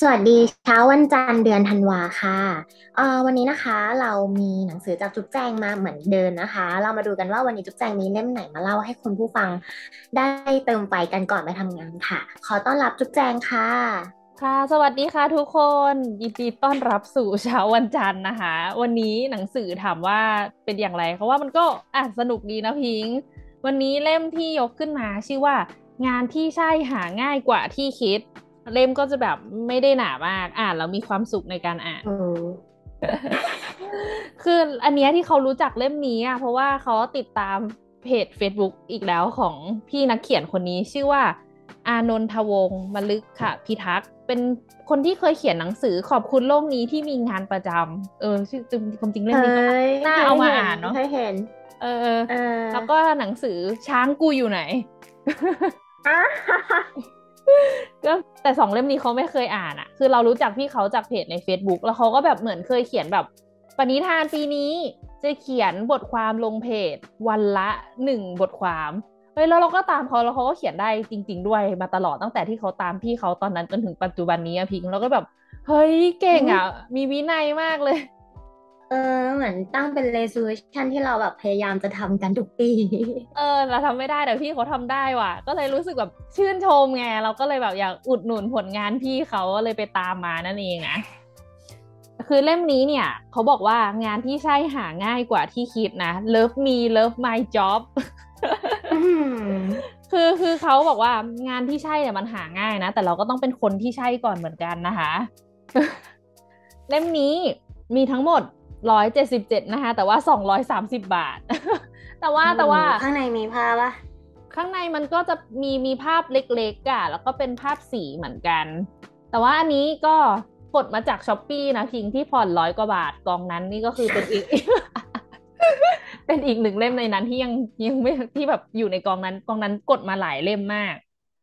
สวัสดีเช้าวันจันทร์เดือนธันวาค่ะอ่อวันนี้นะคะเรามีหนังสือจากจุ๊บแจงมาเหมือนเดิมนะคะ เรามาดูกันว่าวันนี้จุ๊บแจงมีเล่มไหนมาเล่าให้คุณผู้ฟังได้เติมไฟกันก่อนไปทำงานค่ะ ขอต้อนรับจุ๊บแจงค่ะ ค่ะ สวัสดีค่ะทุกคนยินดีต้อนรับสู่เช้าวันจันทร์นะคะ วันนี้หนังสือถามว่าเป็นอย่างไรเพราะว่ามันก็อ่านสนุกดีนะพิงค์วันนี้เล่มที่ยกขึ้นมาชื่อว่า งานที่ใช่หาง่ายกว่าที่คิด เล่มก็จะแบบไม่ได้หนามาก อ่านแล้วมีความสุขในการอ่านเออคืออันเนี้ยที่เขารู้จักเล่มนี้อะเพราะว่าเขาติดตามเพจ Facebook อีกแล้วของพี่นักเขียนคนนี้ชื่อว่า อานนทวงศ์มลึกค่ะ พิทักษ์เป็นคนที่เคยเขียนหนังสือขอบคุณโลกนี้ที่มีงานประจำเออชื่อจริงความจริงเล่มนี้ก็เฮ้ยน่าเอามาอ่านเนาะเคยเห็นเออเออแล้วก็หนังสือช้างกูอยู่ไหนอะ ก็แต่สองเล่มนี้เขาไม่เคยอ่านอะคือเรารู้จักพี่เขาจากเพจใน Facebook แล้วเขาก็แบบเหมือนเคยเขียนแบบ ปณิธานปีนี้จะเขียนบทความลงเพจ วันละหนึ่งบทความเฮ้ยแล้วเราก็ตามเขาแล้วเขาก็เขียนได้จริง ๆ ด้วยมาตลอดตั้งแต่ที่เขาตามพี่เขาตอนนั้นจนถึงปัจจุบันนี้อะพิงแล้วก็แบบ เฮ้ยเก่งอะมีวินัยมากเลย เออเหมือนตั้งเป็น resolution ที่เราแบบพยายามจะทำกันทุกปี เออเราทำไม่ได้แต่พี่เขาทำได้ว่ะ ก็เลยรู้สึกแบบชื่นชมไงเราก็เลยแบบอยากอุดหนุนผลงานพี่เขาก็เลยไปตามมานั่นเองนะคือเล่มนี้เนี่ยเขาบอกว่างานที่ใช่หาง่ายกว่าที่คิดนะ Love me love my job อืมคือคือเขาบอกว่างานที่ใช่เนี่ยมันหาง่ายนะ แต่เราก็ต้องเป็นคนที่ใช่ก่อนเหมือนกันนะคะ เล่มนี้มีทั้งหมด ร้อยเจ็ดสิบเจ็ดนะคะแต่ว่าสองร้อยสามสิบบาท แต่ว่าแต่ว่าข้างในมีผ้าปะข้างในมันก็จะมีมีภาพเล็กๆอะแล้วก็เป็นภาพสีเหมือนกัน แต่ว่าอันนี้ก็กดมาจากช้อปปีนะพิงที่ผ่อนร้อยกว่าบาทกองนั้นนี่ก็คือเป็นอีก เป็นอีกหนึ่งเล่มในนั้นที่ยังยังไม่ที่แบบอยู่ในกองนั้นกองนั้นกดมาหลายเล่มมาก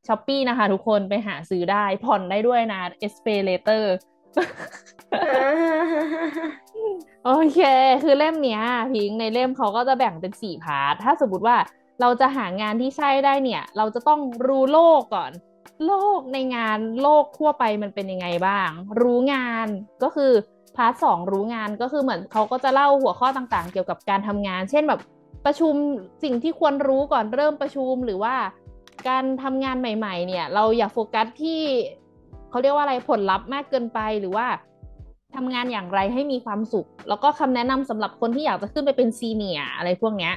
ช้อปปีนะคะ ทุกคนไปหาซื้อได้ผ่อนได้ด้วยนะ e s p a y Later โอเค คือเล่มเนี้ย พิงในเล่มเขาก็จะแบ่งเป็นสี่ part ถ้าสมมติว่าเราจะหางานที่ใช่ได้เนี่ย เราจะต้องรู้โลกก่อน โลกในงานโลกทั่วไปมันเป็นยังไงบ้าง รู้งานก็คือ part สองรู้งานก็คือเหมือนเขาก็จะเล่าหัวข้อต่างๆ เกี่ยวกับการทำงาน เช่นแบบประชุมสิ่งที่ควรรู้ก่อนเริ่มประชุมหรือว่าการทำงานใหม่ ๆ เนี่ย เราอย่าโฟกัสที่เขาเรียกว่าอะไรผลลัพธ์มากเกินไปหรือว่า ทำงานอย่างไรให้มีความสุข แล้วก็คำแนะนำสำหรับคนที่อยากจะขึ้นไปเป็น senior อะไรพวกเนี้ย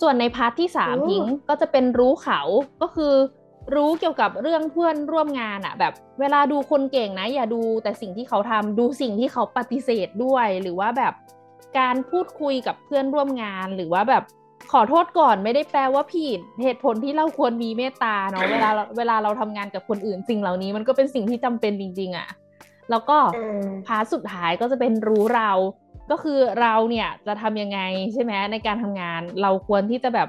ส่วนใน part ที่สามโอ้พิงก็จะเป็นรู้เขาก็คือรู้เกี่ยวกับเรื่องเพื่อนร่วมงานอะแบบเวลาดูคนเก่งนะ อย่าดูแต่สิ่งที่เขาทำดูสิ่งที่เขาปฏิเสธด้วย หรือว่าแบบการพูดคุยกับเพื่อนร่วมงาน หรือว่าแบบขอโทษก่อนไม่ได้แปลว่าผิดเหตุผลที่เราควรมีเมตตาเนาะเวลาเราเวลาเราทำงานกับคนอื่นสิ่งเหล่านี้มันก็เป็นสิ่งที่จำเป็นจริง ๆอะ แล้วก็เออ part สุดท้ายก็จะเป็นรู้เรา ก็คือเราเนี่ยจะทำยังไงใช่ไหมในการทำงาน เราควรที่จะแบบ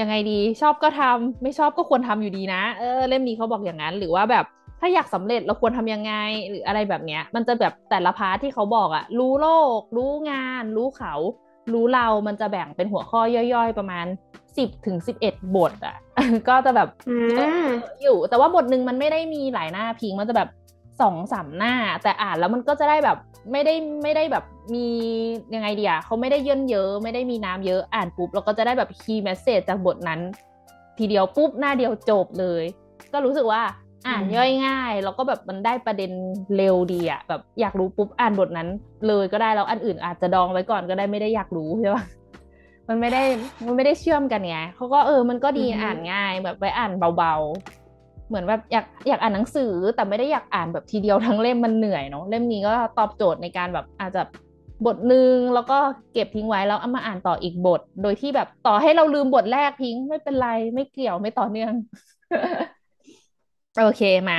ยังไงดีชอบก็ทำไม่ชอบก็ควรทำอยู่ดีนะเออเล่มนี้เขาบอกอย่างนั้น หรือว่าแบบถ้าอยากสำเร็จเราควรทำยังไงหรืออะไรแบบเนี้ย มันจะแบบแต่ละ part ที่เขาบอกอะรู้โลก รู้งาน รู้เขา รู้เรามันจะแบ่งเป็นหัวข้อย่อยๆ ประมาณสิบถึงสิบเอ็ดบทอะก็จะแบบอืเยอะมอยู่แต่ว่าบทหนึ่งมันไม่ได้มีหลายหน้าพิงมันจะแบบ สองสามหน้า แต่อ่านแล้วมันก็จะได้แบบไม่ได้ไม่ได้แบบมียังไงดีอะเขาไม่ได้เยินเยอะไม่ได้มีน้ำเยอะอ่านปุ๊บเราก็จะได้แบบคีย์แมสเซจจากบทนั้น ทีเดียวปุ๊บหน้าเดียวจบเลย ก็รู้สึกว่าอ่านอืมย่อยง่ายแล้วก็แบบมันได้ประเด็นเร็วดีอะแบบอยากรู้ปุ๊บอ่านบทนั้น เลยก็ได้แล้วอันอื่นอาจจะดองไว้ก่อนก็ได้ไม่ได้อยากรู้ใช่ปะมันไม่ได้มันไม่ได้เชื่อมกันไงเขาก็เออมันก็ดีอือฮึอ่านง่ายแบบไปอ่านเบาๆ เหมือนแบบอยากอยากอ่านหนังสือแต่ไม่ได้อยากอ่านแบบทีเดียวทั้งเล่มมันเหนื่อยเนาะเล่มนี้ก็ตอบโจทย์ในการแบบอาจจะบทหนึ่งแล้วก็เก็บทิ้งไว้แล้วเอามาอ่านต่ออีกบท โดยที่แบบต่อให้เราลืมบทแรกทิ้งไม่เป็นไรไม่เกี่ยวไม่ต่อเนื่อง โอเคมา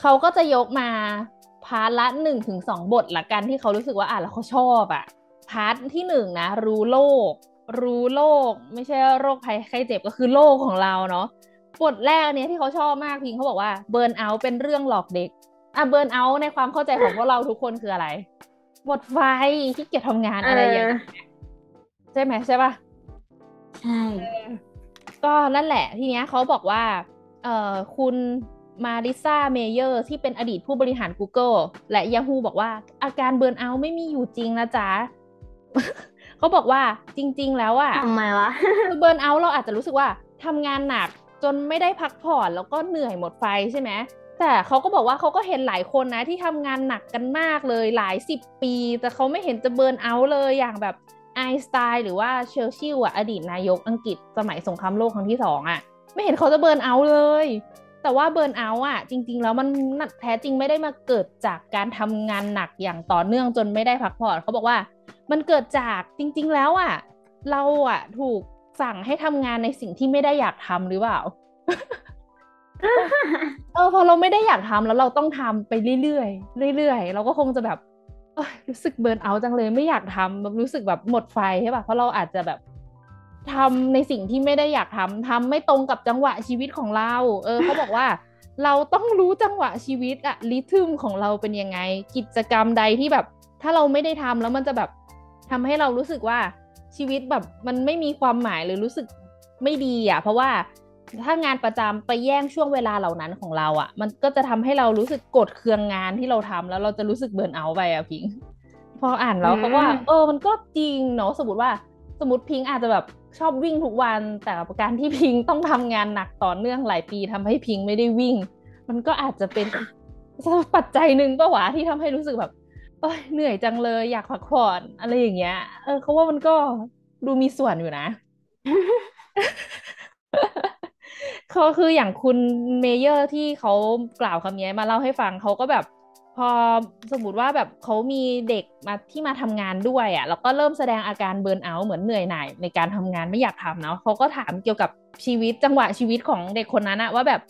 เขาก็จะยกมา part ละหนึ่งถึงสองบทละกันที่เขารู้สึกว่าอ่านแล้วเขาชอบอะ part ที่หนึ่งนะ รู้โลก รู้โลก ไม่ใช่โรคภัยไข้เจ็บก็คือโลกของเราเนาะ บทแรกเนี้ยที่เขาชอบมากพิงเขาบอกว่า burnout เป็นเรื่องหลอกเด็กอะ burnout ในความเข้าใจของพวกเราทุกคนคืออะไรหมดไฟขี้เกียจทำงานอะไรอย่างเงี้ยใช่ไหมใช่ปะใช่ก็นั่นแหละทีเนี้ยเขาบอกว่า เอ่อคุณมาริสซาเมเยอร์ที่เป็นอดีตผู้บริหาร Google และ Yahoo บอกว่า อาการ burnout ไม่มีอยู่จริงนะจ๊ะเขาบอกว่าจริง ๆ แล้วอะทำไมวะคือ burnout เราอาจจะรู้สึกว่าทำงานหนัก จนไม่ได้พักผ่อนแล้วก็เหนื่อยหมดไฟใช่ไหมแต่เขาก็บอกว่าเขาก็เห็นหลายคนนะที่ทำงานหนักกันมากเลยหลายสิบปี แต่เขาไม่เห็นจะเบิร์นเอาเลยอย่างแบบไอสไตน์หรือว่าเชลชิลอะอดีตนายกอังกฤษสมัยสงครามโลกครั้งที่สองอะ ไม่เห็นเขาจะเบิร์นเอาเลย แต่ว่าเบิร์นเอาอะ จริง ๆ แล้วมันแท้จริงไม่ได้มาเกิดจากการทำงานหนักอย่างต่อเนื่องจนไม่ได้พักผ่อนเขาบอกว่า มันเกิดจากจริง ๆ แล้วอะ เราอะถูก สั่งให้ทำงานในสิ่งที่ไม่ได้อยากทำหรือเปล่า เออพอเราไม่ได้อยากทำแล้วเราต้องทำไปเรื่อยๆเรื่อยๆ เราก็คงจะแบบรู้สึกเบิร์นเอาจังเลยไม่อยากทำแบบรู้สึกแบบหมดไฟใช่ป่ะเพราะเราอาจจะแบบทำในสิ่งที่ไม่ได้อยากทำทำไม่ตรงกับจังหวะชีวิตของเรา เออเขาบอกว่าเราต้องรู้จังหวะชีวิตอะริทึมของเราเป็นยังไง กิจกรรมใดที่แบบ ถ้าเราไม่ได้ทำแล้วมันจะแบบทำให้เรารู้สึกว่า ชีวิตแบบมันไม่มีความหมายหรือรู้สึกไม่ดีอะเพราะว่าถ้างานประจำไปแย่งช่วงเวลาเหล่านั้นของเราอะ่ะ มันก็จะทำให้เรารู้สึกกดเคืองงานที่เราทำแล้วเราจะรู้สึกเบิร์นเอาไปอะพิง พออ่านแล้วเขาว่า เออ มันก็จริงเนาะสมมติว่า สมมติพิงอาจจะแบบชอบวิ่งทุกวัน แต่การที่พิงต้องทำงานหนักต่อเนื่องหลายปีทำให้พิงไม่ได้วิ่ง มันก็อาจจะเป็นปัจจัยหนึ่งปะวะที่ทำให้รู้สึกแบบ เอยเหนื่อยจังเลยอยากพักผ่อนอะไรอย่างเงี้ย เออเขาว่ามันก็ดูมีส่วนอยู่นะเขาคืออย่างคุณเมเยอร์ที่เขากล่าวคำนี้มาเล่าให้ฟังเขาก็แบบพอสมมติว่าแบบเขามีเด็กมาที่มาทำงานด้วยอะ่ะแล้วก็เริ่มแสดงอาการ burnout เหมือนเหนื่อยหน่ายในการทำงานไม่อยากทำเนาะเขาก็ถามเกี่ยวกับชีวิตจังหวะชีวิตของเด็กคนนั้นอะว่าแบบ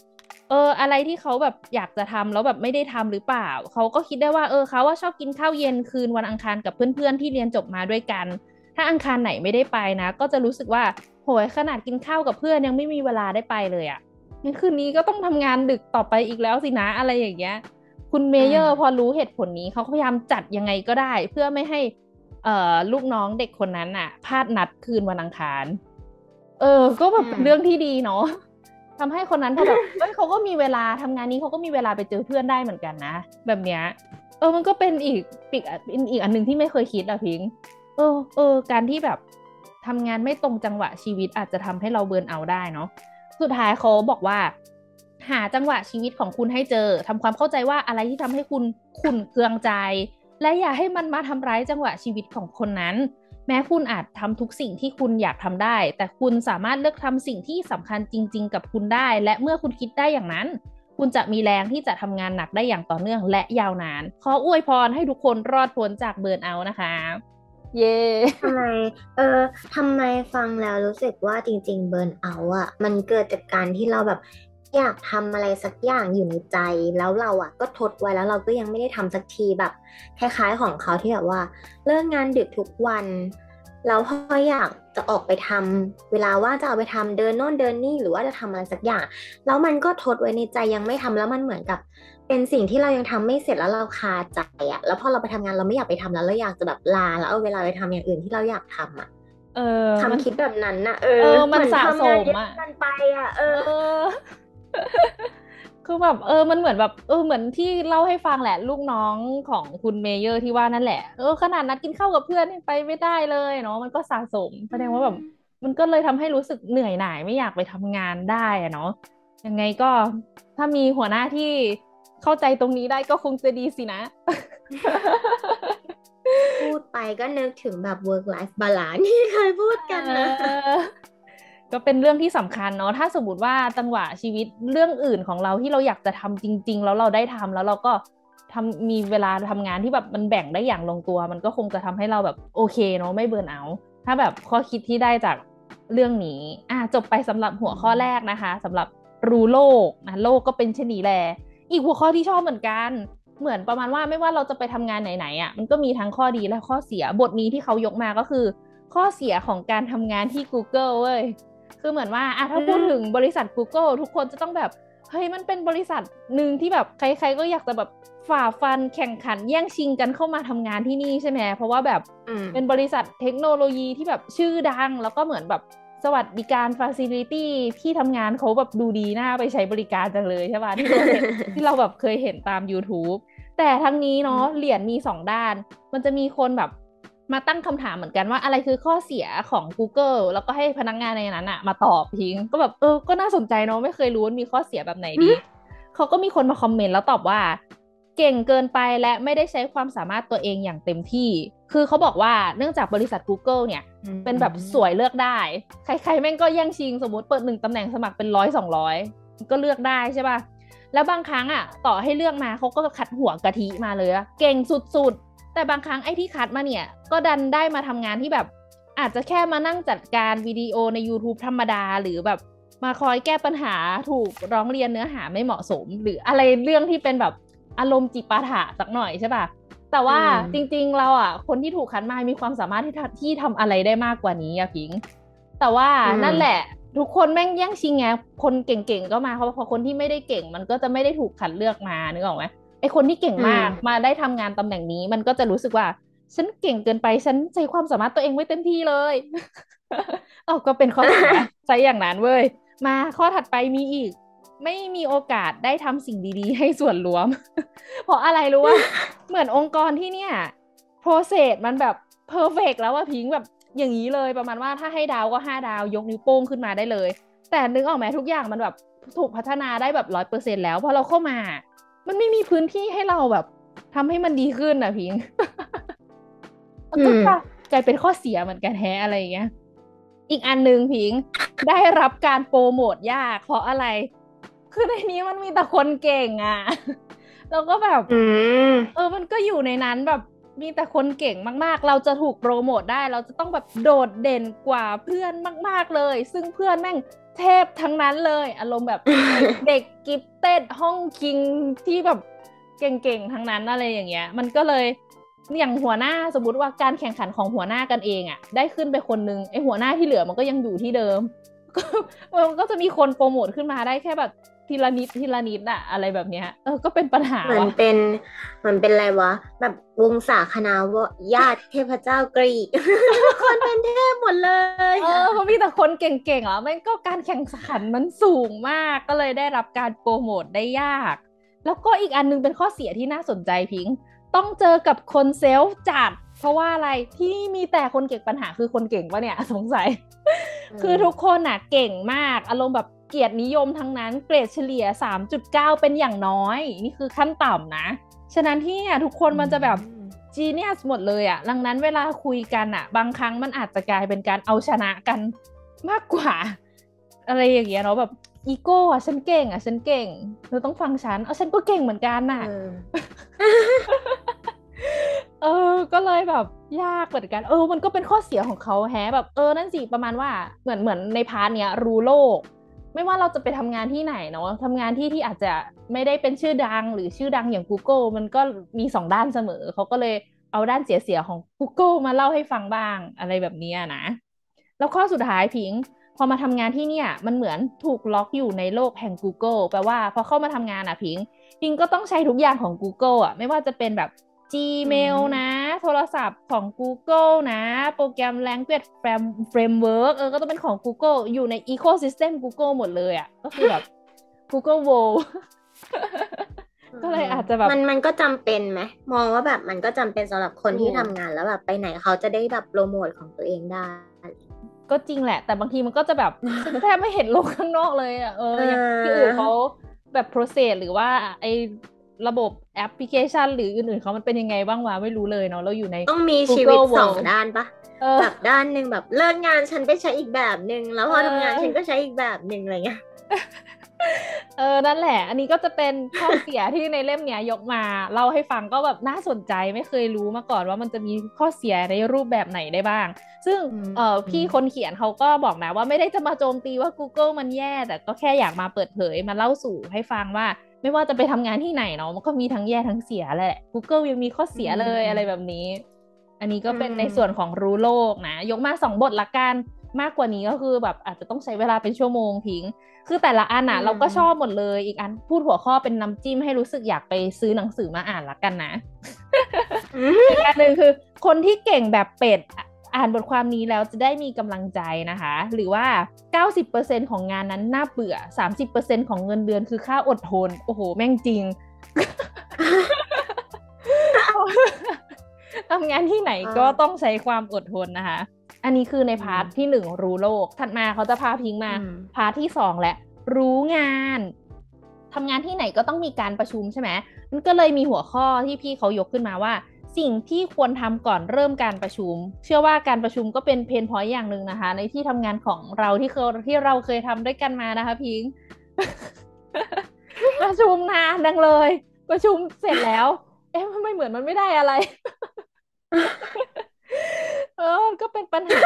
เอออะไรที่เขาแบบอยากจะทำแล้วแบบไม่ได้ทำหรือเปล่า เขาก็คิดได้ว่าเออเขาว่าชอบกินข้าวเย็นคืนวันอังคารกับเพื่อนๆที่เรียนจบมาด้วยกัน ถ้าอังคารไหนไม่ได้ไปนะ ก็จะรู้สึกว่าโหยขนาดกินข้าวกับเพื่อนยังไม่มีเวลาได้ไปเลยอะ่ะงั้นคืนนี้ก็ต้องทำงานดึกต่อไปอีกแล้วสินะอะไรอย่างเงี้ย คุณเมเยอร์พอรู้เหตุผลนี้เขาพยายามจัดยังไงก็ได้ เพื่อไม่ให้เอ่อลูกน้องเด็กคนนั้นอะพลาดนัดคืนวันอังคาร เออ ก็แบบเป็นเรื่องที่ดีเนาะ ทำให้คนนั้นเขาแบบเฮ้ยเขาก็มีเวลาทำงานนี้เขาก็มีเวลาไปเจอเพื่อนได้เหมือนกันนะ แบบเนี้ยเออมันก็เป็นอีกปีกอีกอันหนึ่งที่ไม่เคยคิดอะพิงเออเออการที่แบบทำงานไม่ตรงจังหวะชีวิตอาจจะทำให้เราเบิร์นเอาได้เนาะสุดท้ายเขาบอกว่า หาจังหวะชีวิตของคุณให้เจอทำความเข้าใจว่าอะไรที่ทำให้คุณขุนเคืองใจ และอย่าให้มันมาทำร้ายจังหวะชีวิตของคนนั้น แม้คุณอาจทำทุกสิ่งที่คุณอยากทำได้ แต่คุณสามารถเลือกทำสิ่งที่สำคัญจริง ๆ กับคุณได้ และเมื่อคุณคิดได้อย่างนั้น คุณจะมีแรงที่จะทำงานหนักได้อย่างต่อเนื่องและยาวนาน ขออวยพรให้ทุกคนรอดพ้นจากเบิร์นเอานะคะ เย่ทำไมเออทำไมฟังแล้วรู้สึกว่าจริง ๆ เบิร์นเอาอะมันเกิดจากการที่เราแบบ อยากทำอะไรสักอย่างอยู่ในใจ แล้วเราอะก็ทดไว้แล้วเราก็ยังไม่ได้ทำสักทีแบบคล้ายๆของเขาที่แบบว่า เลิกงานดึกทุกวันแล้วพออยากจะออกไปทำเวลาว่าจะเอาไปทำเดินโน่นเดินนี่หรือว่าจะทำอะไรสักอย่าง แล้วมันก็ทดไว้ในใจยังไม่ทำแล้วมันเหมือนกับ เป็นสิ่งที่เรายังทำไม่เสร็จแล้วเราคาใจอะแล้วพอเราไปทำงานเราไม่อยากไปทำแล้วเราอยากจะแบบลาแล้วเอาเวลาไปทำอย่างอื่นที่เราอยากทำอะเออทำคิดแบบนั้นนะเออ มันสะสมอะกันไปอะเออ คือแบบเออมันเหมือนแบบเออเหมือนที่เล่าให้ฟังแหละ ลูกน้องของคุณเมเยอร์ที่ว่านั่นแหละ เออขนาดนัดกินข้าวกับเพื่อนไปไม่ได้เลยเนาะมันก็สะสมแสดงว่าแบบมันก็เลยทำให้รู้สึกเหนื่อยหน่ายไม่อยากไปทำงานได้อะเนาะยังไงก็ถ้ามีหัวหน้าที่เข้าใจตรงนี้ได้ก็คงจะดีสินะ พูดไปก็นึกถึงแบบ work life balance ที่เคยพูดกันนะ ก็เป็นเรื่องที่สำคัญเนาะถ้าสมมติว่าจังหวะชีวิตเรื่องอื่นของเราที่เราอยากจะทำจริง ๆ แล้วเราได้ทำแล้วเราก็ทำมีเวลาทำงานที่แบบมันแบ่งได้อย่างลงตัว มันก็คงจะทำให้เราแบบโอเคเนาะไม่เบิร์นเอา ถ้าแบบข้อคิดที่ได้จากเรื่องนี้อะจบไปสำหรับหัวข้อแรกนะคะสำหรับรู้โลกนะโลกก็เป็นชนีแล อีกหัวข้อที่ชอบเหมือนกันเหมือนประมาณว่าไม่ว่าเราจะไปทำงานไหนๆอะมันก็มีทั้งข้อดีและข้อเสียบทนี้ที่เขายกมาก็คือ ข้อเสียของการทำงานที่ Google เว้ย คือเหมือนว่าอะถ้าพูดถึงบริษัท Google ทุกคนจะต้องแบบเฮ้ยมันเป็นบริษัทหนึ่งที่แบบใคร ๆ ก็อยากจะแบบฝ่าฟันแข่งขันแย่งชิงกันเข้ามาทำงานที่นี่ใช่ไหมเพราะว่าแบบเป็นบริษัทเทคโนโลยีที่แบบชื่อดัง แล้วก็เหมือนแบบสวัสดิการ facility ที่ทำงานเขาแบบดูดีน่าไปใช้บริการจังเลยใช่ป่ะที่เราเห็นที่เราแบบเคยเห็นตาม YouTube แต่ทั้งนี้เนาะเหรียญมีสองด้าน มันจะมีคนแบบ มาตั้งคำถามเหมือนกันว่าอะไรคือข้อเสียของ Google แล้วก็ให้พนักงานในนั้นอะมาตอบพิง ก็แบบเออก็น่าสนใจเนาะไม่เคยรู้ว่ามีข้อเสียแบบไหนดีเขาก็มีคนมาคอมเมนต์แล้วตอบว่า เก่งเกินไปและไม่ได้ใช้ความสามารถตัวเองอย่างเต็มที่ คือเขาบอกว่าเนื่องจากบริษัท Google เนี่ย เป็นแบบสวยเลือกได้ ใครๆแม่งก็แย่งชิงสมมติเปิดหนึ่งตำแหน่งสมัครเป็นร้อยสองร้อยก็เลือกได้ใช่ป่ะแล้วบางครั้งอะ ต่อให้เลือกมาเขาก็ขัดหัวกะทิมาเลย เก่งสุดๆ แต่บางครั้งไอ้ที่คัดมาเนี่ย ก็ดันได้มาทำงานที่แบบ อาจจะแค่มานั่งจัดการวิดีโอใน YouTube ธรรมดาหรือแบบมาคอยแก้ปัญหาถูกร้องเรียนเนื้อหาไม่เหมาะสม หรืออะไรเรื่องที่เป็นแบบอารมณ์จิปาถะสักหน่อยใช่ปะแต่ว่าจริง ๆ เราอะ คนที่ถูกคัดมามีความสามารถที่ที่ทำอะไรได้มากกว่านี้อะพิง แต่ว่านั่นแหละ ทุกคนแม่งแย่งชิงไงคนเก่งๆก็มาเพราะพอคนที่ไม่ได้เก่ง มันก็จะไม่ได้ถูกคัดเลือกมานึกออกไหม ไอคนที่เก่งมากมาได้ทำงานตำแหน่งนี้มันก็จะรู้สึกว่า ฉันเก่งเกินไปฉันใช้ความสามารถตัวเองไว้เต็มที่เลยเออก็เป็นข้อเสียใช้อย่างนั้นเว้ยมาข้อถัดไปมีอีก ไม่มีโอกาสได้ทำสิ่งดีๆ ให้ส่วนรวม เพราะอะไรรู้ว่าเหมือนองค์กรที่เนี่ยโปรเซสมันแบบเพอร์เฟกแล้วว่าพิงแบบอย่างนี้เลยประมาณว่าถ้าให้ดาวก็ห้าดาวยกนิ้วโป้งขึ้นมาได้เลย แต่นึกออกไหมทุกอย่างมันแบบถูกพัฒนาได้แบบร้อยเปอร์เซ็นแล้วพอเราเข้ามา มันไม่มีพื้นที่ให้เราแบบทำให้มันดีขึ้นอะพิงก็กลายเป็นข้อเสียเหมือนกันแฮอะไรอย่างเงี้ย อีกอันหนึ่งพิง ได้รับการโปรโมทยากเพราะอะไร คือในนี้มันมีแต่คนเก่งอะ แล้วก็แบบ เออ มันก็อยู่ในนั้นแบบ มีแต่คนเก่งมากๆ เราจะถูกโปรโมทได้ เราจะต้องแบบโดดเด่นกว่าเพื่อนมาก ๆเลย ซึ่งเพื่อนแม่งเทพทั้งนั้นเลย อารมณ์แบบเด็กกิฟเต็ดห้องคิงที่แบบเก่งๆทั้งนั้นอะไรอย่างเงี้ย มันก็เลยอย่างหัวหน้าสมมติว่าการแข่งขันของหัวหน้ากันเองอะ่ะ ได้ขึ้นไปคนนึงไอหัวหน้าที่เหลือมันก็ยังอยู่ที่เดิมก็มันก็จะมีคนโปรโมทขึ้นมาได้แค่แบบ ทีละนิดทีละนิดอะอะไรแบบเนี้ยเออก็เป็นปัญหาเหมือนเป็นเหมือนเป็นอะไรวะ แบบวงศาคณะวญาติเทพเจ้ากรีกคนเป็นเทพหมดเลยเออเขามีแต่คนเก่งๆอะมันก็การแข่งขันมันสูงมากก็เลยได้รับการโปรโมทได้ยาก แล้วก็อีกอันนึงเป็นข้อเสียที่น่าสนใจพิงต้องเจอกับคนเซลฟ์จัด เพราะว่าอะไรที่มีแต่คนเก่งปัญหาคือคนเก่งปะเนี่ยสงสัย คือทุกคนอะเก่งมากอารมณ์แบบ เกียรตินิยมทั้งนั้นเกรดเฉลี่ย 3.9 เป็นอย่างน้อย นี่คือขั้นต่ำนะ ฉะนั้นที่เนี่ยทุกคนมันจะแบบจีเนียสหมดเลยอะดังนั้นเวลาคุยกันอะบางครั้งมันอาจจะกลายเป็นการเอาชนะกันมากกว่า อะไรอย่างเงี้ยเนาะแบบอีโก้อะฉันเก่งอะฉันเก่งเธอต้องฟังฉันเอาฉันก็เก่งเหมือนกันน่ะเออ ก็เลยแบบยากเหมือนกัน เออ มันก็เป็นข้อเสียของเขาแฮะแบบเออนั่นสิประมาณว่าเหมือนเหมือนใน part เนี้ยรู้โลก ไม่ว่าเราจะไปทำงานที่ไหนเนาะทำงานที่ที่อาจจะไม่ได้เป็นชื่อดังหรือชื่อดังอย่าง Google มันก็มีสองด้านเสมอ เขาก็เลยเอาด้านเสียๆของ Google มาเล่าให้ฟังบ้างอะไรแบบนี้นะ แล้วข้อสุดท้ายพิง พอมาทำงานที่เนี่ย มันเหมือนถูกล็อกอยู่ในโลกแห่ง Google แปลว่าพอเข้ามาทำงานอะพิงพิงก็ต้องใช้ทุกอย่างของ Google อะไม่ว่าจะเป็นแบบ Gmail นะ โทรศัพท์ของ Google นะ โปรแกรม Language Framework เออ ก็ต้องเป็นของ Google อยู่ใน Ecosystem Google หมดเลยอะ่ะ ก็คือแบบ Google World ก็เลยอาจจะแบบ มันมันก็จำเป็นไหมมองว่าแบบมันก็จำเป็นสำหรับคนที่ทำงานแล้วแบบไปไหนเขาจะได้แบบโปรโมทของตัวเองได้ ก็จริงแหละ แต่บางทีมันก็จะแบบแทบไม่เห็นโลกข้างนอกเลยอะเอออย่างที่อื่นเขาแบบ process หรือว่าไอ ระบบแอปพลิเคชัน หรืออื่นๆเขามันเป็นยังไงบ้างวะไม่รู้เลยเนาะเราอยู่ในต้องมีชีวิตสองด้านปะแบบด้านหนึ่งแบบเลิกงานฉันไปใช้อีกแบบหนึ่งแล้วพอทำงานฉันก็ใช้อีกแบบหนึ่งอะไรเงี้ยเออ นั่นแหละ อันนี้ก็จะเป็นข้อเสียที่ในเล่มเนี้ยยกมาเล่าให้ฟังก็แบบน่าสนใจไม่เคยรู้มาก่อนว่ามันจะมีข้อเสียในรูปแบบไหนได้บ้าง ซึ่งเออพี่คนเขียนเขาก็บอกนะว่าไม่ได้จะมาโจมตีว่า Google มันแย่ แต่ก็แค่อยากมาเปิดเผยมาเล่าสู่ให้ฟังว่า ไม่ว่าจะไปทำงานที่ไหนเนาะมันก็มีทั้งแย่ทั้งเสียแหละ Google ยังมีข้อเสียเลยอะไรแบบนี้ อันนี้ก็เป็นในส่วนของรู้โลกนะ ยกมาสองบทละกันมากกว่านี้ก็คือแบบอาจจะต้องใช้เวลาเป็นชั่วโมงพิงคือแต่ละอันอะเราก็ชอบหมดเลย อีกอันพูดหัวข้อเป็นน้ำจิ้มให้รู้สึกอยากไปซื้อหนังสือมาอ่านละกันนะอีกอันหนึ่งคือ คนที่เก่งแบบเป็ด อ่านบทความนี้แล้วจะได้มีกำลังใจนะคะ หรือว่า 90%ของงานนั้นน่าเบื่อ 30%ของเงินเดือนคือค่าอดทน โอ้โห แม่งจริงทำงานที่ไหนก็ต้องใช้ความอดทนนะคะ อันนี้คือใน part ที่หนึ่งรู้โลก ถัดมาเขาจะพาพิงมา part ที่สองแหละ รู้งานทำงานที่ไหนก็ต้องมีการประชุมใช่ไหมมันก็เลยมีหัวข้อที่พี่เขายกขึ้นมาว่า สิ่งที่ควรทำก่อนเริ่มการประชุม เชื่อว่าการประชุมก็เป็นเพนพอยต์อย่างหนึ่งนะคะ ในที่ทำงานของเราที่เคยที่เราเคยทำด้วยกันมานะคะ พิงประชุมนานดังเลย ประชุมเสร็จแล้ว เอ๊ะไม่เหมือนมันไม่ได้อะไร เออ ก็เป็นปัญหา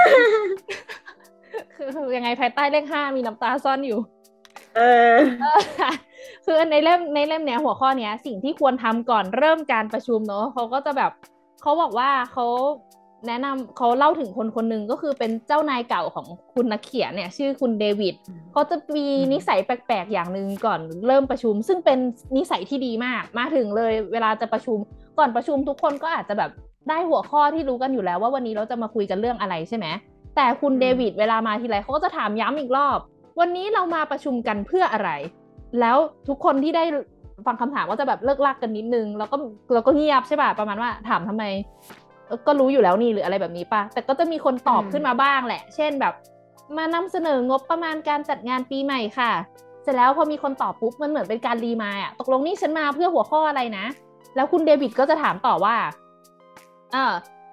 คือยังไงภายใต้เลขห้ามีน้ำตาซ่อนอยู่ คือในเล่มในเล่มเนี้ยหัวข้อเนี้ย สิ่งที่ควรทำก่อนเริ่มการประชุมเนอะเขาก็จะแบบเขาบอกว่าเขาแนะนำเขาเล่าถึงคนคนหนึ่งก็คือเป็นเจ้านายเก่าของคุณนักเขียนเนี่ย ชื่อคุณเดวิดเขาจะมีนิสัยแปลกๆอย่างหนึ่งก่อนเริ่มประชุม ซึ่งเป็นนิสัยที่ดีมากมาถึงเลยเวลาจะประชุมก่อนประชุมทุกคนก็อาจจะแบบได้หัวข้อที่รู้กันอยู่แล้วว่าวันนี้เราจะมาคุยกันเรื่องอะไรใช่ไหมแต่คุณเดวิดเวลามาทีไรเขาก็จะถามย้ำอีกรอบ วันนี้เรามาประชุมกันเพื่ออะไร แล้วทุกคนที่ได้ฟังคำถามก็จะแบบเลิกลักกันนิดนึง แล้วก็เราก็เงียบใช่ป่ะประมาณว่าถามทำไม ก็รู้อยู่แล้วนี่หรืออะไรแบบนี้ป่ะ แต่ก็จะมีคนตอบขึ้นมาบ้างแหละ เช่นแบบ มานำเสนองบประมาณการจัดงานปีใหม่ค่ะ เสร็จแล้วพอมีคนตอบปุ๊บมันเหมือนเป็นการรีมาอะตกลงนี่ฉันมาเพื่อหัวข้ออะไรนะ แล้วคุณเดวิดก็จะถามต่อว่าอ่า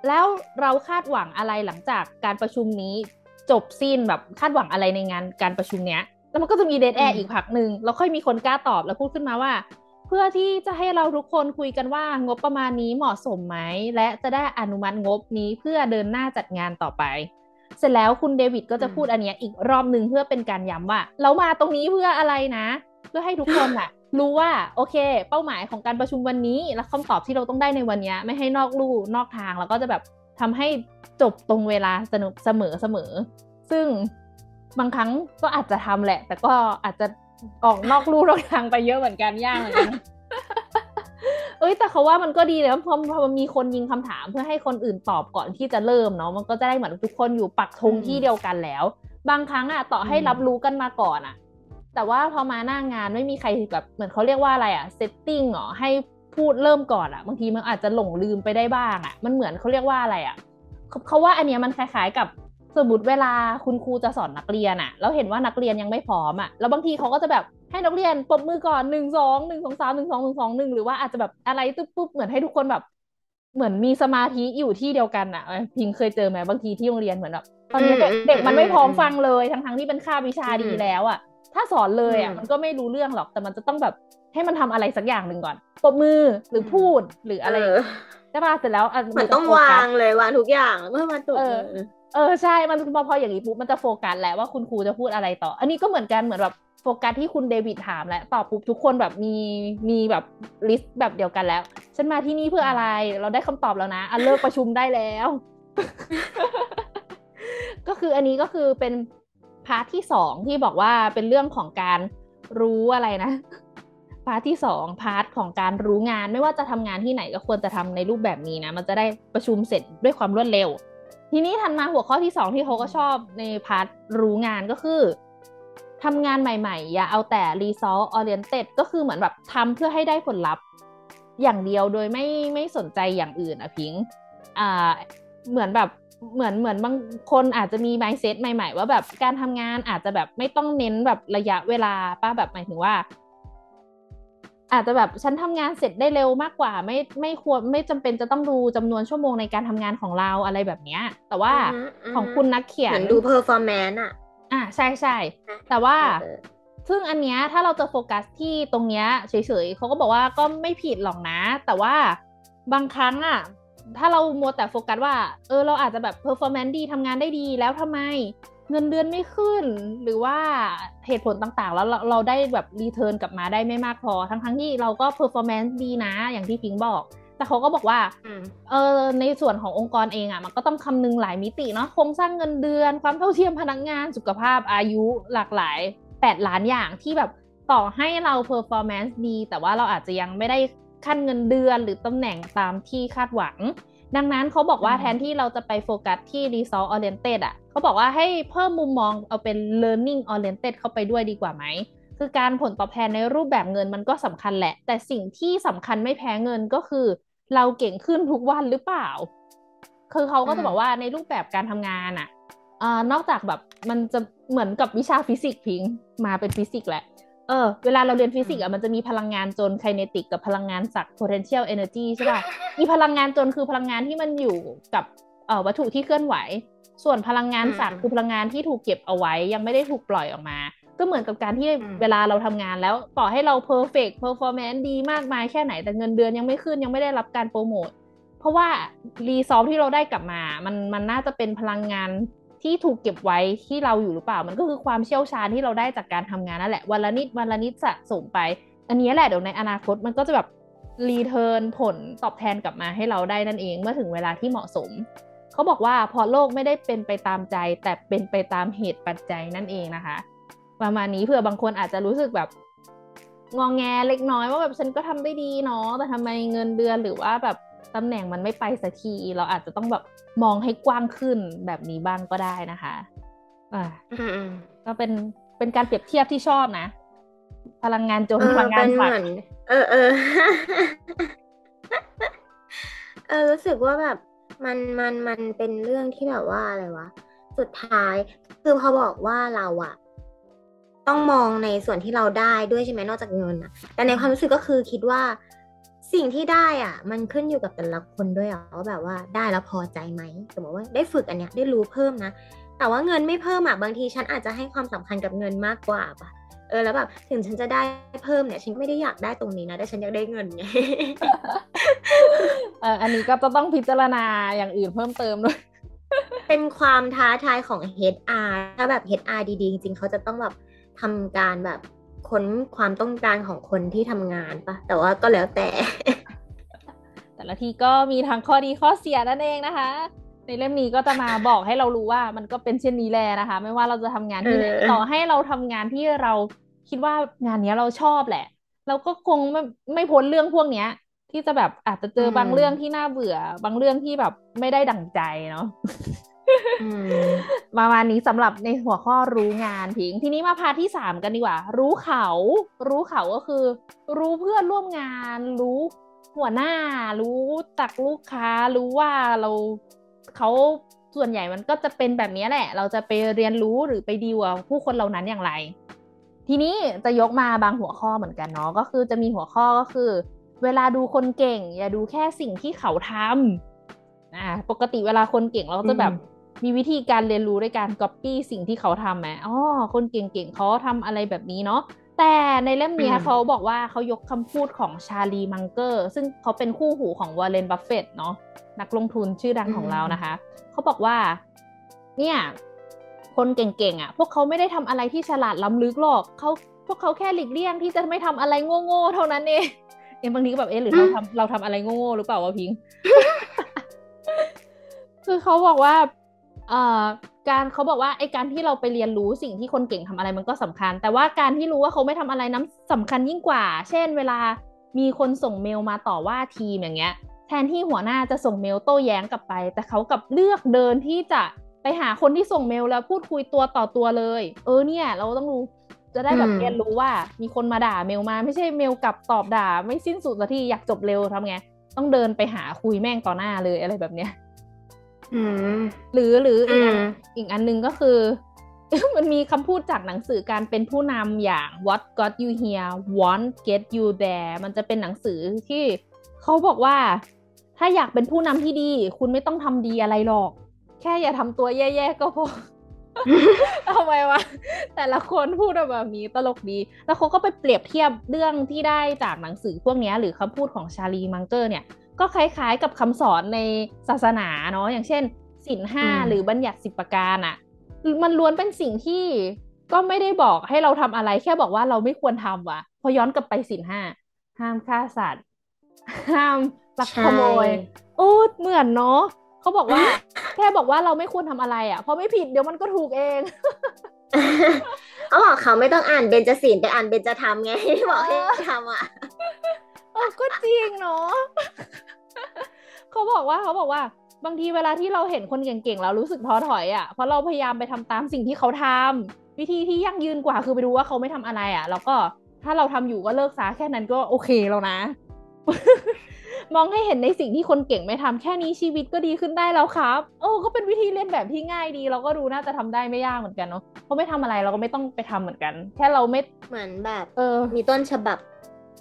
แล้วเราคาดหวังอะไรหลังจากการประชุมนี้ จบสิ้นแบบคาดหวังอะไรในงานการประชุมเนี้ย แล้วมันก็จะมีเดทแอร์อีกพักหนึ่งแล้วค่อยมีคนกล้าตอบแล้วพูดขึ้นมาว่า เพื่อที่จะให้เราทุกคนคุยกันว่างบประมาณนี้เหมาะสมไหมและจะได้อนุมัติงบนี้เพื่อเดินหน้าจัดงานต่อไป เสร็จแล้วคุณเดวิดก็จะพูดอันนี้อีกรอบหนึ่งเพื่อเป็นการย้ำว่า เรามาตรงนี้เพื่ออะไรนะ เพื่อให้ทุกคนอะรู้ว่าโอเค เป้าหมายของการประชุมวันนี้ และคำตอบที่เราต้องได้ในวันนี้ไม่ให้นอกลู่นอกทางแล้วก็จะแบบ ทำให้จบตรงเวลาสนุกเสมอเสมอ ซึ่งบางครั้งก็อาจจะทำแหละ แต่ก็อาจจะออกนอกลู่นอกทางไปเยอะเหมือนกันยากเหมือนกันเอ้ยแต่เขาว่ามันก็ดีเลยเพราะพอมีคนยิงคำถามเพื่อให้คนอื่นตอบก่อนที่จะเริ่มเนาะมันก็จะได้เหมือนทุกคนอยู่ปักธงที่เดียวกันแล้ว บางครั้งอะต่อให้รับรู้กันมาก่อนอะแต่ว่าพอมาหน้างานไม่มีใครแบบเหมือนเขาเรียกว่าอะไรอะเซตติ้งเหรอให้ พูดเริ่มก่อนอะบางทีมันอาจจะหลงลืมไปได้บ้างอะมันเหมือนเขาเรียกว่าอะไรอะเขาว่าอันเนี้ยมันคล้ายๆกับสมมติเวลาคุณครูจะสอนนักเรียนอะแล้วเห็นว่านักเรียนยังไม่พร้อมอะแล้วบางทีเขาก็จะแบบให้นักเรียนปรบมือก่อนหนึ่งสองหนึ่งสองสามหนึ่งสองหนึ่งสองหนึ่งหรือว่าอาจจะแบบอะไรตุ๊บปุ๊บเหมือนให้ทุกคนแบบ เหมือนมีสมาธิอยู่ที่เดียวกันอะพิงเคยเจอไหมบางทีที่โรงเรียนเหมือนแบบตอนนี้เด็กมันไม่พร้อมฟังเลยทั้งๆที่เป็นคาบวิชาดีแล้วอะ ถ้าสอนเลยอะมันก็ไม่รู้เรื่องหรอกแต่มันจะต้องแบบให้มันทำอะไรสักอย่างหนึ่งก่อนปบมือหรือพูดหรืออะไรใช่ป่ะเสร็จแล้วมันต้องวางเลยวางทุกอย่างเมื่อมาตุกเออใช่ มันพอพออย่างนี้ปุ๊บมันจะโฟกัสแล้วว่าคุณครูจะพูดอะไรต่อ อันนี้ก็เหมือนกันเหมือนแบบโฟกัสที่คุณเดวิดถามแล้วตอบปุ๊บทุกคนแบบมีมีแบบ list แบบเดียวกันแล้ว ฉันมาที่นี่เพื่ออะไรเราได้คำตอบแล้วนะอันเลิกประชุมได้แล้ว ก็คืออันนี้ก็คือเป็น part ที่สองที่บอกว่าเป็นเรื่องของการรู้อะไรนะ part ที่สอง part ของการรู้งานไม่ว่าจะทำงานที่ไหนก็ควรจะทำในรูปแบบนี้นะ มันจะได้ประชุมเสร็จด้วยความรวดเร็ว ทีนี้ถัดมาหัวข้อที่สองที่เขาก็ชอบใน part รู้งานก็คือทำงานใหม่ ๆ อย่าเอาแต่ result oriented ก็คือเหมือนแบบทำเพื่อให้ได้ผลลัพธ์อย่างเดียวโดยไม่ไม่สนใจอย่างอื่นอะพิงอ่าเหมือนแบบ เหมือนเหมือนบางคนอาจจะมี mindset ใหม่ ๆ ว่าแบบการทำงานอาจจะแบบไม่ต้องเน้นแบบระยะเวลาป้าแบบหมายถึงว่า อาจจะแบบฉันทำงานเสร็จได้เร็วมากกว่า ไม่ไม่ควรไม่จำเป็นจะต้องดูจำนวนชั่วโมงในการทำงานของเราอะไรแบบเนี้ย แต่ว่าของคุณนักเขียนเหมือนดูเพอร์ฟอร์แมนซ์อะอ่าใช่ใช่แต่ว่าซึ่งอันเนี้ยถ้าเราจะโฟกัสที่ตรงเนี้ยเฉยๆเขาก็บอกว่าก็ไม่ผิดหรอกนะ แต่ว่าบางครั้งอะ ถ้าเรามัวแต่โฟกัสว่า เออเราอาจจะแบบ performance ดีทำงานได้ดีแล้วทำไมเงินเดือนไม่ขึ้น หรือว่าเหตุผลต่างๆ แล้วเราเราได้แบบ return กลับมาได้ไม่มากพอ ทั้งๆที่เราก็ performance ดีนะ อย่างที่พิงบอก แต่เขาก็บอกว่าเออในส่วนขององค์กรเองอะ่ะมันก็ต้องคำนึงหลายมิติเนาะโครงสร้างเงินเดือน ความเท่าเทียมพนักงานสุขภาพอายุหลากหลาย 8 ล้านอย่างที่แบบต่อให้เรา performance ดี แต่ว่าเราอาจจะยังไม่ได้ ขึ้นเงินเดือนหรือตำแหน่งตามที่คาดหวัง ดังนั้นเขาบอกว่าแทนที่เราจะไปโฟกัสที่ result oriented อะเขาบอกว่าให้เพิ่มมุมมองเอาเป็น learning oriented เข้าไปด้วยดีกว่าไหมคือการผลตอบแทนในรูปแบบเงินมันก็สำคัญแหละ แต่สิ่งที่สำคัญไม่แพ้เงินก็คือ เราเก่งขึ้นทุกวันหรือเปล่า คือเขาก็จะบอกว่าในรูปแบบการทำงานอะนอกจากแบบมันจะเหมือนกับวิชาฟิสิกส์พิงมาเป็นฟิสิกส์แหละ เออเวลาเราเรียนฟิสิกส์อะมันจะมีพลังงานจลน์ kinetic กับพลังงานสัก potential energy ใช่ป่ะมีพลังงานจลน์คือพลังงานที่มันอยู่กับเอ่อวัตถุที่เคลื่อนไหว ส่วนพลังงานศักย์คือพลังงานที่ถูกเก็บเอาไว้ ยังไม่ได้ถูกปล่อยออกมา ก็เหมือนกับการที่เวลาเราทำงานแล้วต่อให้เรา perfect performance ดีมากมายแค่ไหนแต่เงินเดือนยังไม่ขึ้นยังไม่ได้รับการโปรโมทเพราะว่ารีซอฟที่เราได้กลับมา มันมันน่าจะเป็นพลังงาน ที่ถูกเก็บไว้ที่เราอยู่หรือเปล่า มันก็คือความเชี่ยวชาญที่เราได้จากการทำงานนั่นแหละวันละนิดวันละนิดสะสมไป อันนี้แหละเดี๋ยวในอนาคตมันก็จะแบบรีเทิร์นผลตอบแทนกลับมาให้เราได้นั่นเองเมื่อถึงเวลาที่เหมาะสมเขาบอกว่าพอโลกไม่ได้เป็นไปตามใจ แต่เป็นไปตามเหตุปัจจัยนั่นเองนะคะ ประมาณนี้เผื่อบางคนอาจจะรู้สึกแบบงองแงเล็กน้อยว่าแบบฉันก็ทำได้ดีเนาะแต่ทำไมเงินเดือนหรือว่าแบบ ตำแหน่งมันไม่ไปสักที เราอาจจะต้องแบบมองให้กว้างขึ้นแบบนี้บ้างก็ได้นะคะอ่าก็เป็นเป็นการเปรียบเทียบที่ชอบนะ พลังงานจนพลังงานฝักเออเออเออรู้สึกว่าแบบมันมันมันเป็นเรื่องที่แบบว่าอะไรวะสุดท้ายคือพอบอกว่าเราอะต้องมองในส่วนที่เราได้ด้วยใช่ไหมนอกจากเงินอะแต่ในความรู้สึกก็คือคิดว่า สิ่งที่ได้อะ มันขึ้นอยู่กับแต่ละคนด้วยอะว่าแบบว่าได้แล้วพอใจไหมสมมติว่าได้ฝึกอันเนี้ยได้รู้เพิ่มนะ แต่ว่าเงินไม่เพิ่มอะบางทีฉันอาจจะให้ความสำคัญกับเงินมากกว่าป่ะเออแล้วแบบถึงฉันจะได้เพิ่มเนี่ย ฉันไม่ได้อยากได้ตรงนี้นะแต่ฉันอยากได้เงินไงเอออันนี้ก็ต้องพิจารณาอย่างอื่นเพิ่มเติมด้วยเป็นความท้าทายของ HR ถ้าแบบ HR ดีๆ จริงๆเขาจะต้องแบบทำการแบบ ค้นความต้องการของคนที่ทำงานปะแต่ว่าก็แล้วแต่ แต่ละทีก็มีทั้งข้อดีข้อเสียนั่นเองนะคะ ในเล่มนี้ก็จะมาบอกให้เรารู้ว่ามันก็เป็นเช่นนี้แหละนะคะ ไม่ว่าเราจะทำงานที่ไหนต่อให้เราทำงานที่เราคิดว่างานนี้เราชอบแหละ เราก็คงไม่ไม่พ้นเรื่องพวกเนี้ย ที่จะแบบอาจจะเจอบางเรื่องที่น่าเบื่อ บางเรื่องที่แบบไม่ได้ดั่งใจเนาะ มาวันนี้สำหรับในหัวข้อรู้งานพิง ทีนี้มาพาที่สามกันดีกว่า รู้เขา รู้เขาก็คือ รู้เพื่อนร่วมงาน รู้หัวหน้า รู้จากลูกค้า รู้ว่าเราเขาส่วนใหญ่มันก็จะเป็นแบบนี้แหละ เราจะไปเรียนรู้หรือไปดีวผู้คนเหล่านั้นอย่างไร ทีนี้จะยกมาบางหัวข้อเหมือนกันเนาะก็คือจะมีหัวข้อก็คือ เวลาดูคนเก่ง อย่าดูแค่สิ่งที่เขาทำอ่าปกติเวลาคนเก่งเราจะแบบ มีวิธีการเรียนรู้ด้วยการก๊อปปี้สิ่งที่เขาทำไหมอ๋อคนเก่งๆเขาทำอะไรแบบนี้เนาะแต่ในเล่มนี้เขาบอกว่าเขายกคำพูดของชาลีมังเกอร์ ซึ่งเขาเป็นคู่หูของวอร์เรนบัฟเฟตเนาะนักลงทุนชื่อดังของเรานะคะ เขาบอกว่า เนี่ย คนเก่งๆอะ พวกเขาไม่ได้ทำอะไรที่ฉลาดล้ำลึกหรอกเขาพวกเขาแค่หลีกเลี่ยงที่จะไม่ทำอะไรโง่ๆเท่านั้นเองเอ็มบางทีก็แบบเอ๊ะหรือเราทำเราทำอะไรโง่ๆหรือเปล่าวะพิง คือเขาบอกว่า เอ่อการเขาบอกว่าไอการที่เราไปเรียนรู้สิ่งที่คนเก่งทำอะไรมันก็สำคัญ แต่ว่าการที่รู้ว่าเขาไม่ทำอะไรนั้นสำคัญยิ่งกว่า เช่น เวลามีคนส่งเมลมาต่อว่าทีมอย่างเงี้ย แทนที่หัวหน้าจะส่งเมลโต้แย้งกลับไป แต่เขากับเลือกเดินที่จะไปหาคนที่ส่งเมลแล้วพูดคุยตัวต่อตัวเลย เออเนี่ย เราต้องรู้จะได้แบบเรียนรู้ว่ามีคนมาด่าเมลมาไม่ใช่เมลกลับตอบด่า ไม่สิ้นสุดสักทีอยากจบเร็วทำไงต้องเดินไปหาคุยแม่งต่อหน้าเลยอะไรแบบเนี้ย หรือหรืออีกอันอีกอันหนึ่งก็คือ มันมีคำพูดจากหนังสือการเป็นผู้นำอย่าง What got you here won't get you there มันจะเป็นหนังสือที่เขาบอกว่า ถ้าอยากเป็นผู้นำที่ดี คุณไม่ต้องทำดีอะไรหรอก แค่อย่าทำตัวแย่ๆก็พอทำไมวะแต่ละคนพูดแบบนี้ตลกดี แล้วเขาก็ไปเปรียบเทียบเรื่องที่ได้จากหนังสือพวกนี้หรือคำพูดของชาลีมังเกอร์เนี่ย ก็คล้ายๆกับคำสอนในศาสนาเนาะอย่างเช่นสินห้าหรือบัญญัติสิบประการอะมันล้วนเป็นสิ่งที่ก็ไม่ได้บอกให้เราทำอะไร แค่บอกว่าเราไม่ควรทำว่ะ พอย้อนกลับไปสินห้าห้ามฆ่าสัตว์ ห้ามลักขโมยโอ้เหมือนเนาะเขาบอกว่า แค่บอกว่าเราไม่ควรทำอะไรอะพอไม่ผิดเดี๋ยวมันก็ถูกเองเขาบอกเขาไม่ต้องอ่านเบญจศีลแต่อ่านเบญจธรรมไงบอกให้ทำอะ เออก็จริงเนาะเขาบอกว่าเขาบอกว่า บางทีเวลาที่เราเห็นคนเก่งๆแล้วรู้สึกท้อถอยอะเพราะเราพยายามไปทำตามสิ่งที่เขาทำวิธีที่ยั่งยืนกว่าคือไปดูว่าเขาไม่ทำอะไรอะ แล้วก็ถ้าเราทำอยู่ก็เลิกซะแค่นั้นก็โอเคแล้วนะ มองให้เห็นในสิ่งที่คนเก่งไม่ทำแค่นี้ชีวิตก็ดีขึ้นได้แล้วครับ โอ้ก็เป็นวิธีเรียนแบบที่ง่ายดี เราก็ดูน่าจะทำได้ไม่ยากเหมือนกันเนาะเพราะไม่ทำอะไรเราก็ไม่ต้องไปทำเหมือนกัน แค่เราไม่เหมือนแบบ เออ มีต้นฉบับ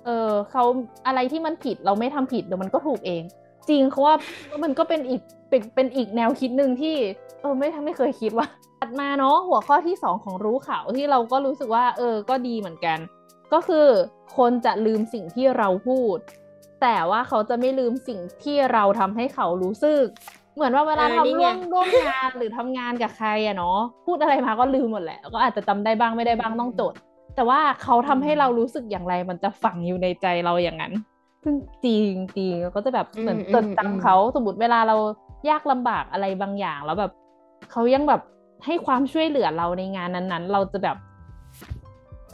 เออเขาอะไรที่มันผิดเราไม่ทำผิดเดี๋ยวมันก็ถูกเอง จริงเขาว่ามันก็เป็นอีกเป็นเป็นอีกแนวคิดหนึ่งที่ เออไม่ไม่เคยคิดว่าถัดมาเนาะหัวข้อที่สองของรู้ข่าวที่เราก็รู้สึกว่า เออก็ดีเหมือนกัน ก็คือคนจะลืมสิ่งที่เราพูด แต่ว่าเขาจะไม่ลืมสิ่งที่เราทำให้เขารู้สึก เหมือนว่าเวลาทำร่วมร่วมงานหรือทำงานกับใครอะเนาะพูดอะไรมาก็ลืมหมดแหละก็อาจจะจำได้บ้างไม่ได้บ้างต้องจด แต่ว่าเขาทำให้เรารู้สึกอย่างไร มันจะฝังอยู่ในใจเราอย่างนั้น ซึ่งจริงจริงก็จะแบบเหมือนจดจำเขาสมมติเวลาเรายากลำบากอะไรบางอย่างแล้วแบบเขายังแบบให้ความช่วยเหลือเราในงานนั้นๆ เราจะแบบ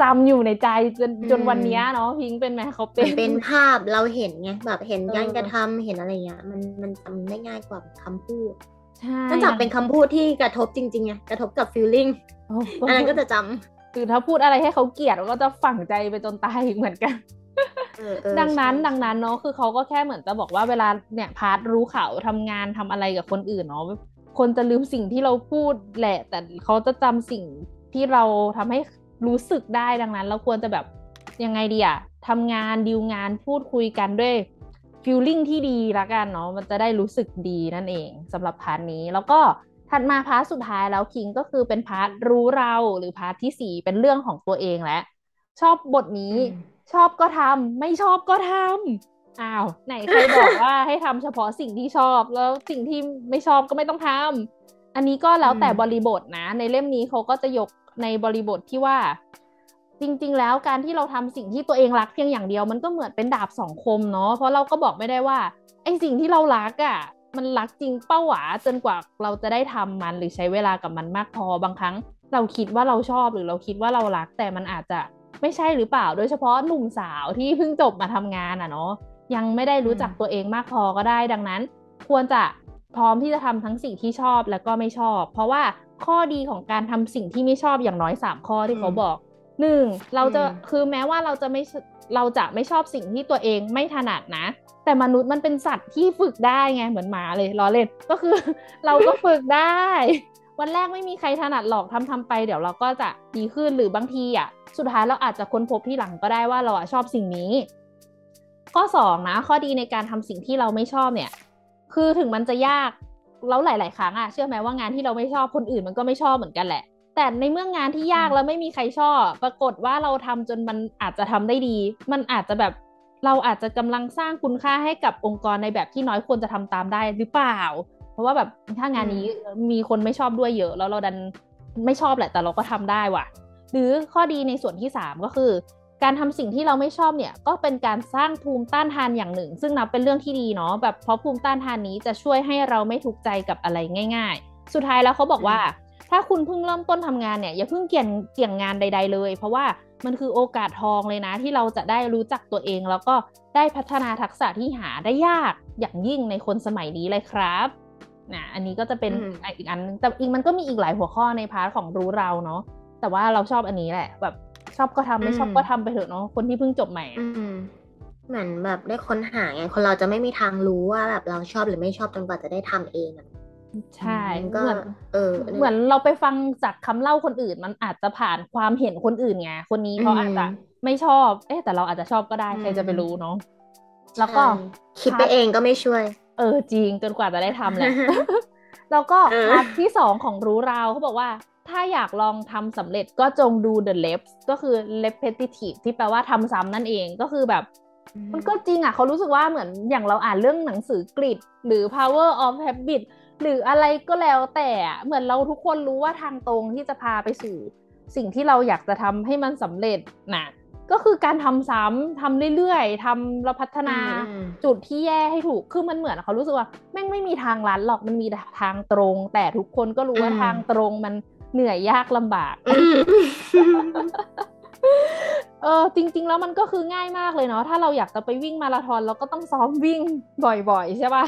จำอยู่ในใจจนจนวันนี้เนาะพิงเป็นไหมเขาเป็นเป็นภาพเราเห็นไงแบบเห็นการกระทำเห็นอะไรเงี้ยมันมันจำได้ง่ายกว่าคำพูดใช่นอกจากเป็นคำพูดที่กระทบจริงๆไงกระทบกับฟีลลิ่งอันนั้นก็จะจำ คือถ้าพูดอะไรให้เขาเกลียดก็จะฝังใจไปจนตายเหมือนกันดังนั้นดังนั้นเนาะคือเขาก็แค่เหมือนจะบอกว่าเวลาเนี่ย part รู้เขาทำงานทำอะไรกับคนอื่นเนาะคนจะลืมสิ่งที่เราพูดแหละ แต่เขาจะจำสิ่งที่เราทำให้รู้สึกได้ดังนั้น เราควรจะแบบยังไงดีอะทำงานดีลงานพูดคุยกันด้วย feeling ที่ดีละกันเนาะมันจะได้รู้สึกดีนั่นเองสำหรับ part นี้แล้วก็ ถัดมา part สุดท้ายแล้วคิงก็คือเป็น part รู้เราหรือ part ที่สี่เป็นเรื่องของตัวเองและ ชอบบทนี้ชอบก็ทำไม่ชอบก็ทำอ้าวไหนใครบอกว่าให้ทำเฉพาะสิ่งที่ชอบแล้วสิ่งที่ไม่ชอบก็ไม่ต้องทำอันนี้ก็แล้วแต่บริบทนะ ในเล่มนี้เขาก็จะยกในบริบทที่ว่า จริง ๆ แล้วการที่เราทำสิ่งที่ตัวเองรักเพียงอย่างเดียว มันก็เหมือนเป็นดาบสองคมเนาะเพราะเราก็บอกไม่ได้ว่าไอ้สิ่งที่เรารักอะ่ะ มันรักจริงเป้าหวาจนกว่าเราจะได้ทำมันหรือใช้เวลากับมันมากพอบางครั้ง เราคิดว่าเราชอบหรือเราคิดว่าเรารักแต่มันอาจจะไม่ใช่หรือเปล่า โดยเฉพาะหนุ่มสาวที่เพิ่งจบมาทำงานอะเนาะยังไม่ได้รู้จักตัวเองมากพอก็ได้ดังนั้น ควรจะพร้อมที่จะทำทั้งสิ่งที่ชอบและก็ไม่ชอบ เพราะว่าข้อดีของการทำสิ่งที่ไม่ชอบอย่างน้อยสามข้อที่เขาบอกหนึ่งเราจะคือแม้ว่าเราจะไม่เราจะไม่ชอบสิ่งที่ตัวเองไม่ถนัดนะ แต่มนุษย์มันเป็นสัตว์ที่ฝึกได้ไงเหมือนหมาเลยล้อเล่นก็คือ เราก็ฝึกได้ วันแรกไม่มีใครถนัดหรอกทำทำไป เดี๋ยวเราก็จะดีขึ้นหรือบางทีอะสุดท้ายเราอาจจะค้นพบที่หลังก็ได้ว่าเราอะชอบสิ่งนี้ ข้อสองนะข้อดีในการทำสิ่งที่เราไม่ชอบเนี่ย คือถึงมันจะยากแล้วหลาย ๆ ครั้งอะเชื่อไหมว่างานที่เราไม่ชอบคนอื่นมันก็ไม่ชอบเหมือนกันแหละ แต่ในเมื่องานที่ยากแล้วไม่มีใครชอบ ปรากฏว่าเราทำจนมันอาจจะทำได้ดี มันอาจจะแบบ เราอาจจะกำลังสร้างคุณค่าให้กับองค์กรในแบบที่น้อยควรจะทำตามได้หรือเปล่า เพราะว่าแบบถ้างานนี้มีคนไม่ชอบด้วยเยอะ แล้วเราดันไม่ชอบแหละ แต่เราก็ทำได้ว่ะ หรือข้อดีในส่วนที่ 3 ก็คือ การทำสิ่งที่เราไม่ชอบเนี่ย ก็เป็นการสร้างภูมิต้านทานอย่างหนึ่ง ซึ่งนับเป็นเรื่องที่ดีเนาะแบบเพราะภูมิต้านทานนี้จะช่วยให้เราไม่ทุกข์ใจกับอะไรง่าย ๆ สุดท้ายแล้วเขาบอกว่า ถ้าคุณเพิ่งเริ่มต้นทำงานเนี่ยอย่าเพิ่งเกี่ยงเกี่ยงงานใด ๆ เลย เพราะว่า มันคือโอกาสทองเลยนะ ที่เราจะได้รู้จักตัวเอง แล้วก็ได้พัฒนาทักษะที่หาได้ยากอย่างยิ่งในคนสมัยนี้เลยครับนะอันนี้ก็จะเป็นอีกอันนึงแต่อีกมันก็มีอีกหลายหัวข้อในพาร์ทของรู้เราเนาะแต่ว่าเราชอบอันนี้แหละ แบบชอบก็ทำไม่ชอบก็ทำไปเถอะเนาะคนที่เพิ่งจบใหม่เหมือนแบบได้ค้นหาไงคนเราจะไม่มีทางรู้ว่าแบบเราชอบหรือไม่ชอบจนกว่าจะได้ทำเอง ใช่ก็เออ เหมือนเราไปฟังจากคำเล่าคนอื่น มันอาจจะผ่านความเห็นคนอื่นไงคนนี้เขาอาจจะไม่ชอบ เอ๊แต่เราอาจจะชอบก็ได้ใครจะไปรู้เนาะแล้วก็คิดไปเองก็ไม่ช่วย เออ จริงจนกว่าจะได้ทำแหละแล้วก็เออพาร์ทที่สองของรู้ราวเขาบอกว่า ถ้าอยากลองทำสำเร็จก็จงดู the reps ก็คือ repetitive ที่แปลว่าทำซ้ำนั่นเองก็คือแบบ มันก็จริงอะเขารู้สึกว่าเหมือนอย่างเราอ่านเรื่องหนังสือกริดหรือ power of habit หรืออะไรก็แล้วแต่อะเหมือนเราทุกคนรู้ว่าทางตรงที่จะพาไปสู่ สิ่งที่เราอยากจะทำให้มันสำเร็จนะก็คือการทำซ้ำทำเรื่อยๆทำเราพัฒนาอืมจุดที่แย่ให้ถูกคือมันเหมือนเขารู้สึกว่าแม่งไม่มีทางลัดหรอกมันมีแต่ทางตรง แต่ทุกคนก็รู้ว่าอืมทางตรงมันเหนื่อยยากลำบากอืมเออจริง ๆ แล้วมันก็คือง่ายมากเลยเนาะถ้าเราอยากจะไปวิ่งมาราธอนเราก็ต้องซ้อมวิ่งบ่อย ๆ ใช่ปะ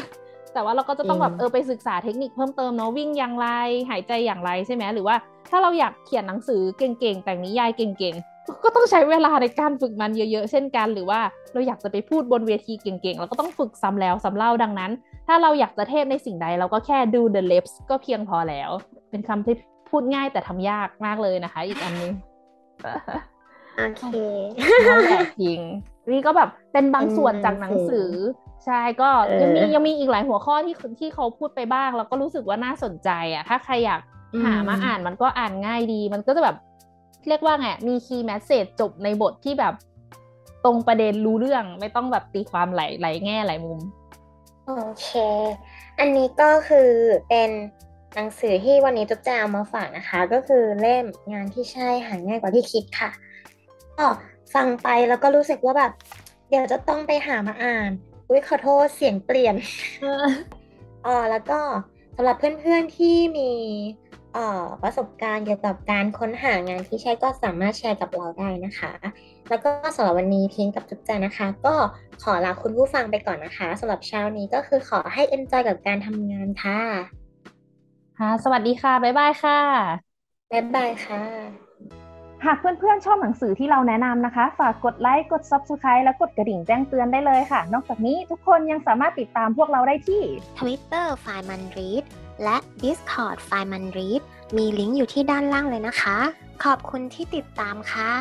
แต่ว่าเราก็จะต้องแบบอืมเออไปศึกษาเทคนิคเพิ่มเติมเนาะวิ่งอย่างไร หายใจอย่างไรใช่ไหมหรือว่าถ้าเราอยากเขียนหนังสือเก่งๆแต่งนิยายเก่งๆ ก็ต้องใช้เวลาในการฝึกมันเยอะๆ เช่นกัน หรือว่าเราอยากจะไปพูดบนเวทีเก่งๆ เราก็ต้องฝึกซ้ำแล้วซ้ำเล่าดังนั้น ถ้าเราอยากจะเทพในสิ่งใด เราก็แค่ดู the lips ก็เพียงพอแล้ว เป็นคำที่พูดง่ายแต่ทำยากมากเลยนะคะ อีกอันนึงโอเคนั่นแหละจริงนี่ก็แบบเป็นบางส่วนเป็นหนัจากงหนังสืสืออ ใช่ก็เออยังมียังมีอีกหลายหัวข้อที่ที่เขาพูดไปบ้างแล้วก็รู้สึกว่าน่าสนใจอะ ถ้าใครอยากหามาอ่านมันก็อ่านง่ายดี มันก็จะแบบเรียกว่าไงมีคีย์แมสเซจจบในบทที่แบบตรงประเด็นรู้เรื่องไม่ต้องแบบตีความหลายหลายแง่หลายมุม โอเค อันนี้ก็คือเป็นหนังสือที่วันนี้จุ๊บจะเอามาฝากนะคะ ก็คือเล่มงานที่ใช่หาง่ายกว่าที่คิดค่ะ ก็ฟังไปแล้วก็รู้สึกว่าแบบ เดี๋ยวจะต้องไปหามาอ่าน อุ้ยขอโทษเสียงเปลี่ยนอ๋อแล้วก็สำหรับเพื่อนๆที่มีเอ่อประสบการณ์เกี่ยวกับการค้นหางานที่ใช่ก็สามารถแชร์กับเราได้นะคะ แล้วก็สำหรับวันนี้ทิ้งกับจุ๊บใจนะคะ ก็ขอลาคุณผู้ฟังไปก่อนนะคะสำหรับเช้านี้ก็คือขอให้ enjoy กับการทำงานค่ะ ค่ะ สวัสดีค่ะ บ๊ายบายค่ะ บ๊ายบายค่ะ หากเพื่อนๆชอบหนังสือที่เราแนะนำนะคะ ฝากกดไลค์ กด Subscribe และกดกระดิ่งแจ้งเตือนได้เลยค่ะ นอกจากนี้ทุกคนยังสามารถติดตามพวกเราได้ที่ Twitter f i m a n r e a d และ Discord f i m a n r e a d มีลิงก์อยู่ที่ด้านล่างเลยนะคะ ขอบคุณที่ติดตามค่ะ